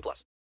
plus.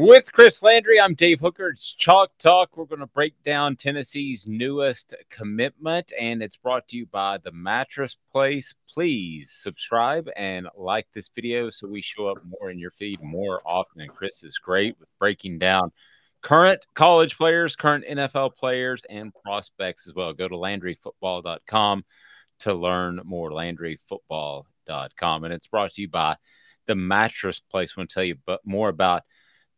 With Chris Landry, I'm Dave Hooker. It's Chalk Talk. We're going to break down Tennessee's newest commitment, and it's brought to you by the Mattress Place. Please subscribe and like this video so we show up more in your feed more often. And Chris is great with breaking down current college players, current NFL players, and prospects as well. Go to LandryFootball.com to learn more. LandryFootball.com. And it's brought to you by the Mattress Place. I want to tell you more about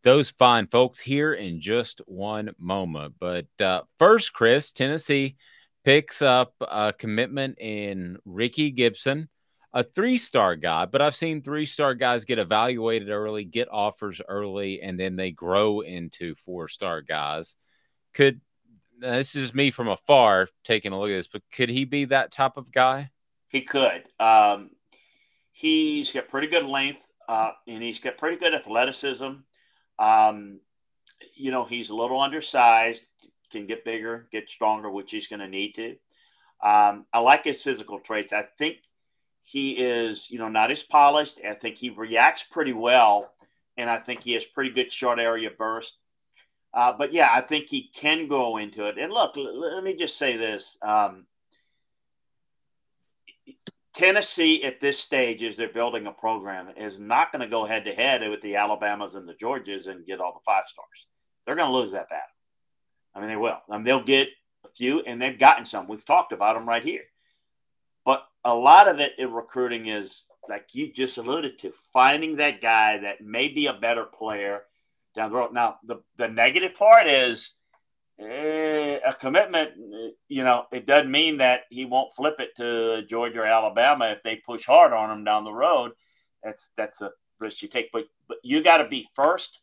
those fine folks here in just one moment. But uh, first, Chris, Tennessee picks up a commitment in Ricky Gibson, a three star guy. But I've seen three star guys get evaluated early, get offers early, and then they grow into four star guys. Could this is me from afar taking a look at this, but could he be that type of guy? He could. Um, he's got pretty good length, uh, and he's got pretty good athleticism. Um, you know, he's a little undersized, can get bigger, get stronger, which he's going to need to. Um, I like his physical traits. I think he is, you know, not as polished. I think he reacts pretty well, and I think he has pretty good short area burst. Uh, but yeah, I think he can go into it. And look, let me just say this: um, Tennessee at this stage, as they're building a program, is not going to go head to head with the Alabamas and the Georgias and get all the five stars. They're going to lose that battle. I mean, they will. I mean, they'll get a few, and they've gotten some. We've talked about them right here. But a lot of it in recruiting is, like you just alluded to, finding that guy that may be a better player down the road. Now, the, the negative part is a commitment, eh, you know, it doesn't mean that he won't flip it to Georgia or Alabama if they push hard on him down the road. That's that's a risk you take. But but you got to be first.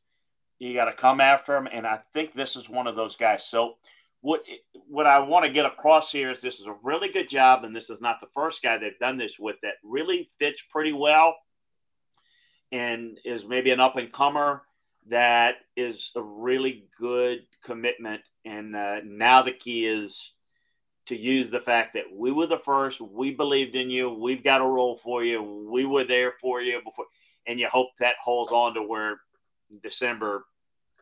You got to come after him, and I think this is one of those guys. So what what I want to get across here is this is a really good job, and this is not the first guy they've done this with that really fits pretty well, and is maybe an up and comer that is a really good commitment. And uh, now the key is to use the fact that we were the first, we believed in you, we've got a role for you, we were there for you before, and you hope that holds on to where December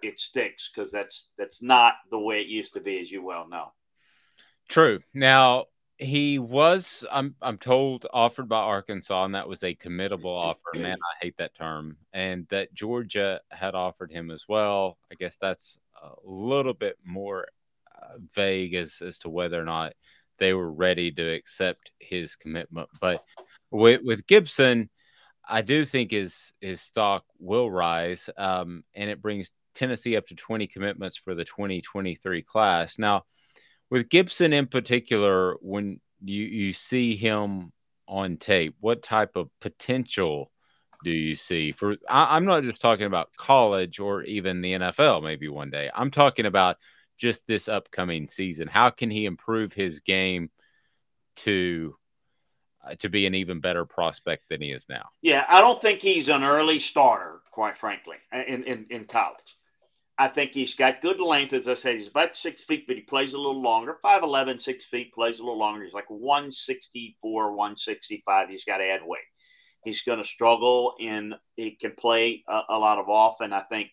it sticks because that's that's not the way it used to be, as you well know. True. Now he was, I'm I'm told, offered by Arkansas, and that was a committable offer. Man, I hate that term. And that Georgia had offered him as well. I guess that's a little bit more uh, vague as as to whether or not they were ready to accept his commitment. But with with Gibson, I do think his his stock will rise, um, and it brings Tennessee up to 20 commitments for the 2023 class. Now, with Gibson in particular, when you you see him on tape, what type of potential do you see for? I, I'm not just talking about college or even the NFL. Maybe one day. I'm talking about just this upcoming season. How can he improve his game to uh, to be an even better prospect than he is now. Yeah, I don't think he's an early starter, quite frankly, in, in, in college. I think he's got good length. As I said, he's about six feet, but he plays a little longer. 5'11, six feet, plays a little longer. He's like 164, 165. He's got to add weight. He's going to struggle and he can play a, a lot of off. And I think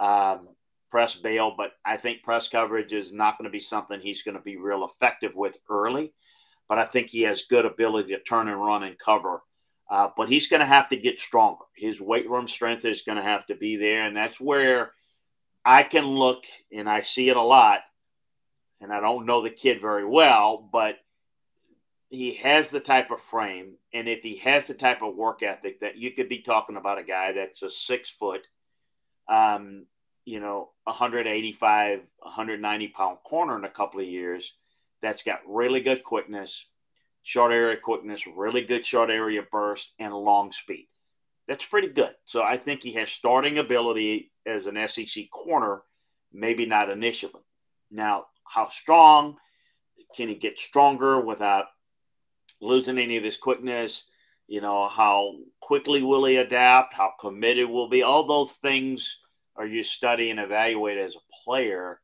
um, press bail, but I think press coverage is not going to be something he's going to be real effective with early. But I think he has good ability to turn and run and cover. Uh, but he's going to have to get stronger. His weight room strength is going to have to be there. And that's where I can look and I see it a lot. And I don't know the kid very well, but he has the type of frame. And if he has the type of work ethic that you could be talking about a guy that's a six foot, um, you know, 185, 190 pound corner in a couple of years that's got really good quickness, short area quickness, really good short area burst, and long speed. That's pretty good. So I think he has starting ability as an SEC corner, maybe not initially. Now, how strong can he get stronger without losing any of his quickness? You know, how quickly will he adapt? How committed will be? All those things are you study and evaluate as a player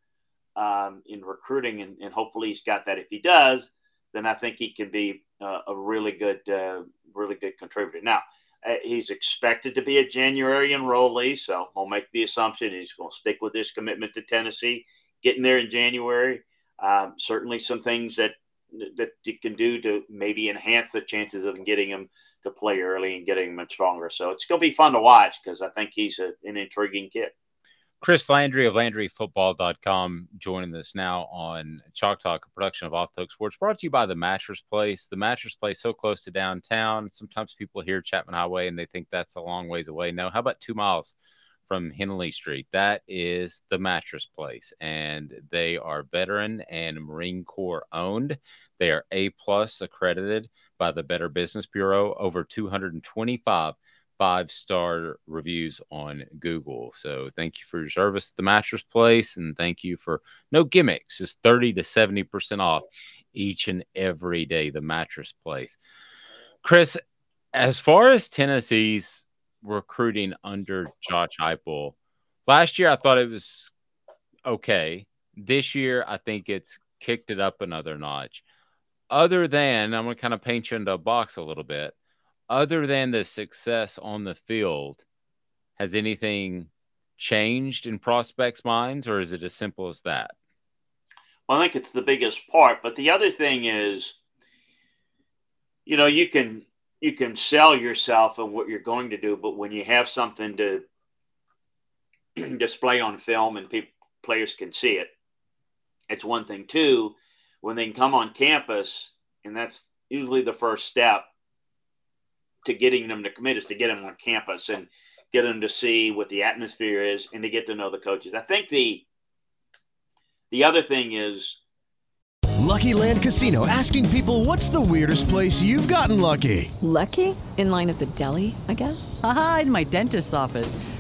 um, in recruiting, and, and, hopefully he's got that. If he does, then I think he can be uh, a really good, uh, really good contributor. Now, he's expected to be a January enrollee, so I'll make the assumption he's going to stick with his commitment to Tennessee, getting there in January. Um, certainly, some things that that you can do to maybe enhance the chances of getting him to play early and getting him stronger. So it's going to be fun to watch because I think he's a, an intriguing kid. Chris Landry of LandryFootball.com joining us now on Chalk Talk, a production of Off Hook Sports, brought to you by the Mattress Place. The Mattress Place so close to downtown. Sometimes people hear Chapman Highway and they think that's a long ways away. No, how about two miles from Henley Street? That is the Mattress Place, and they are veteran and Marine Corps owned. They are A plus accredited by the Better Business Bureau. Over 225 five star reviews on Google. So thank you for your service at the mattress place and thank you for no gimmicks, just 30 to 70% off each and every day. The mattress place. Chris, as far as Tennessee's recruiting under Josh Heupel, last year I thought it was okay. This year I think it's kicked it up another notch. Other than I'm going to kind of paint you into a box a little bit other than the success on the field, has anything changed in prospects' minds, or is it as simple as that? Well, I think it's the biggest part. But the other thing is, you know, you can you can sell yourself and what you're going to do, but when you have something to display on film and people players can see it, it's one thing. Two, when they can come on campus, and that's usually the first step to getting them to commit is to get them on campus and get them to see what the atmosphere is and to get to know the coaches. I think the the other thing is Lucky Land Casino asking people what's the weirdest place you've gotten lucky? Lucky? In line at the deli, I guess. Aha, in my dentist's office.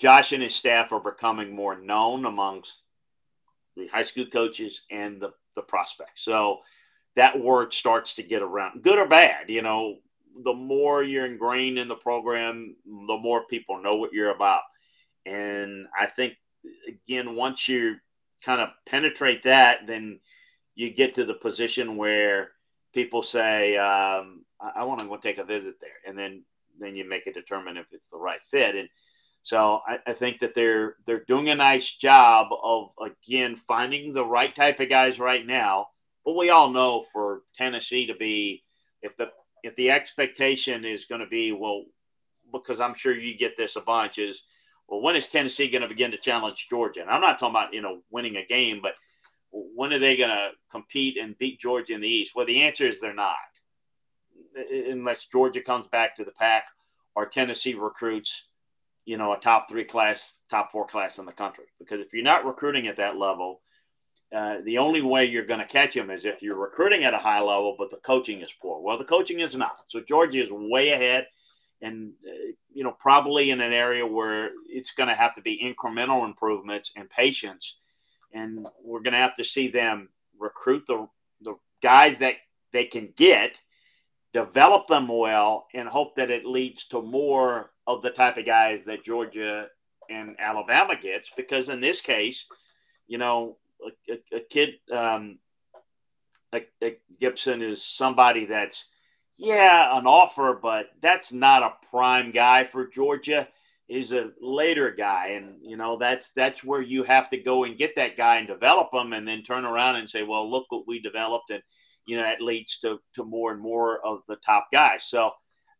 Josh and his staff are becoming more known amongst the high school coaches and the, the prospects. So that word starts to get around, good or bad. You know, the more you're ingrained in the program, the more people know what you're about. And I think, again, once you kind of penetrate that, then you get to the position where people say, um, I, I want to go take a visit there. And then, then you make a determine if it's the right fit. And So I, I, think that they're they're doing a nice job of again finding the right type of guys right now. But we all know for Tennessee to be if the if the expectation is going to be well, because I'm sure you get this a bunch is well, when is Tennessee going to begin to challenge Georgia? And I'm not talking about you know winning a game, but when are they going to compete and beat Georgia in the East? Well, the answer is they're not, uh, uh, unless Georgia comes back to the pack or Tennessee recruits, you know, a top three class, top four class in the country. Because if you're not recruiting at that level, uh, the only way you're going to catch them is if you're recruiting at a high level, but the coaching is poor. Well, the coaching is not. So Georgia is way ahead, and uh, you know probably in an area where it's going to have to be incremental improvements and patience, and we're going to have to see them recruit the the guys that they can get, develop them well, and hope that it leads to more of the type of guys that Georgia and Alabama gets. Because in this case, you know a, a, a kid um, like, like Gibson is somebody that's yeah an offer, but that's not a prime guy for Georgia. Is a later guy, and you know that's that's where you have to go and get that guy and develop him, and then turn around and say, well, look what we developed, and you know that leads to to more and more of the top guys. So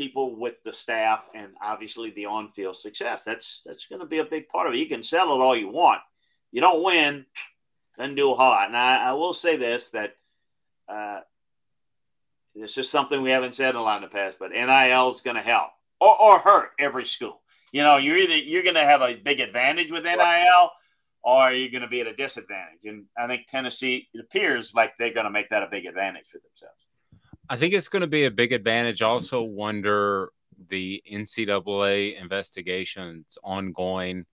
people with the staff and obviously the on-field success. That's that's going to be a big part of it. You can sell it all you want. You don't win, then do a whole lot. And I, I will say this that uh, this is something we haven't said a lot in the past, but NIL is going to help or, or hurt every school. You know, you're either you're going to have a big advantage with NIL or you're going to be at a disadvantage. And I think Tennessee it appears like they're going to make that a big advantage for themselves. I think it's going to be a big advantage. Mm-hmm. Also, wonder the NCAA investigations ongoing,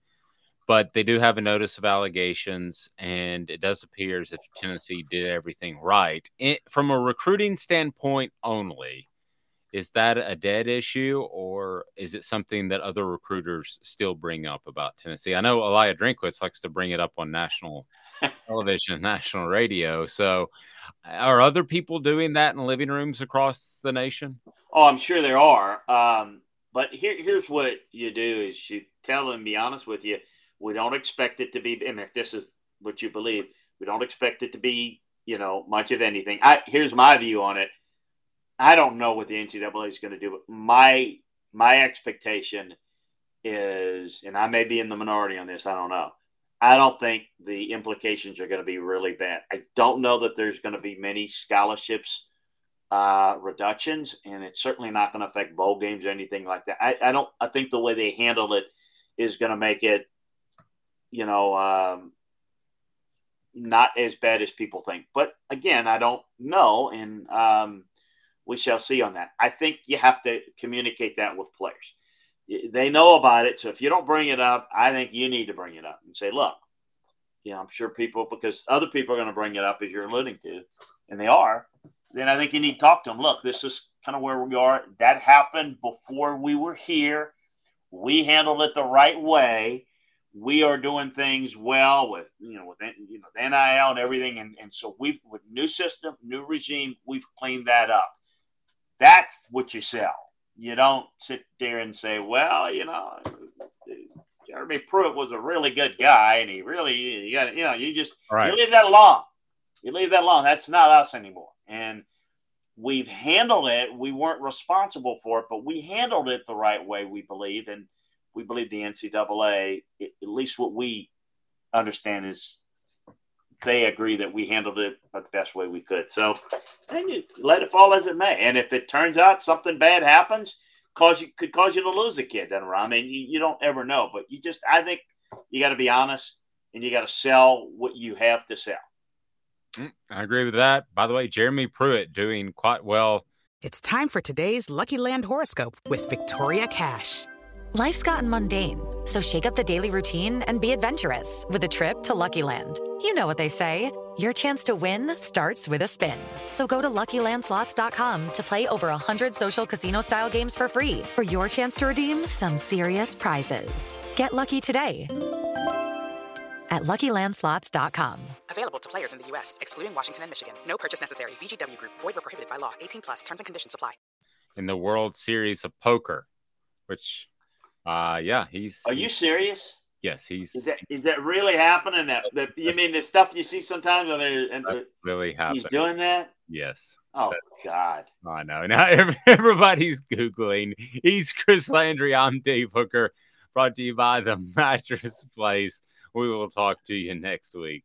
but they do have a notice of allegations, and it does appear as if Tennessee did everything right. It, from a recruiting standpoint only, is that a dead issue, or is it something that other recruiters still bring up about Tennessee? I know Eli Drinkwitz likes to bring it up on national television, national radio. So, are other people doing that in living rooms across the nation? Oh, I'm sure there are. Um, but here, here's what you do: is you tell them, be honest with you. We don't expect it to be. And if this is what you believe, we don't expect it to be, you know, much of anything. I here's my view on it. I don't know what the NCAA is going to do, but my my expectation is, and I may be in the minority on this. I don't know. I don't think the implications are going to be really bad. I don't know that there's going to be many scholarships uh, reductions, and it's certainly not going to affect bowl games or anything like that. I, I don't. I think the way they handle it is going to make it, you know, um, not as bad as people think. But again, I don't know, and um, we shall see on that. I think you have to communicate that with players they know about it. So if you don't bring it up, I think you need to bring it up and say, look, yeah, I'm sure people, because other people are going to bring it up as you're alluding to, and they are, then I think you need to talk to them. Look, this is kind of where we are. That happened before we were here. We handled it the right way. We are doing things well with you know with you know the NIL and everything, and, and so we've with new system, new regime, we've cleaned that up. That's what you sell you don't sit there and say, well, you know, Jeremy Pruitt was a really good guy, and he really, you, got, you know, you just right. you leave that alone. You leave that alone. That's not us anymore. And we've handled it. We weren't responsible for it, but we handled it the right way, we believe. And we believe the NCAA, at least what we understand, is they agree that we handled it the best way we could. So and you let it fall as it may. And if it turns out something bad happens, cause you could cause you to lose a kid. I mean, you, you don't ever know, but you just I think you got to be honest and you got to sell what you have to sell. Mm, I agree with that. By the way, Jeremy Pruitt doing quite well. It's time for today's Lucky Land horoscope with Victoria Cash. Life's gotten mundane, so shake up the daily routine and be adventurous with a trip to Lucky Land. You know what they say. Your chance to win starts with a spin. So go to LuckyLandSlots.com to play over 100 social casino-style games for free for your chance to redeem some serious prizes. Get lucky today at LuckyLandSlots.com. Available to players in the U.S., excluding Washington and Michigan. No purchase necessary. VGW Group. Void where prohibited by law. 18 plus. Terms and conditions apply. In the World Series of Poker, which, uh, yeah, he's. Are you serious? Yes, he's. Is that is that really happening? That that you mean the stuff you see sometimes when they're and really happening. he's doing that? Yes. Oh God! I know. Now everybody's googling. He's Chris Landry. I'm Dave Hooker. Brought to you by the Mattress Place. We will talk to you next week.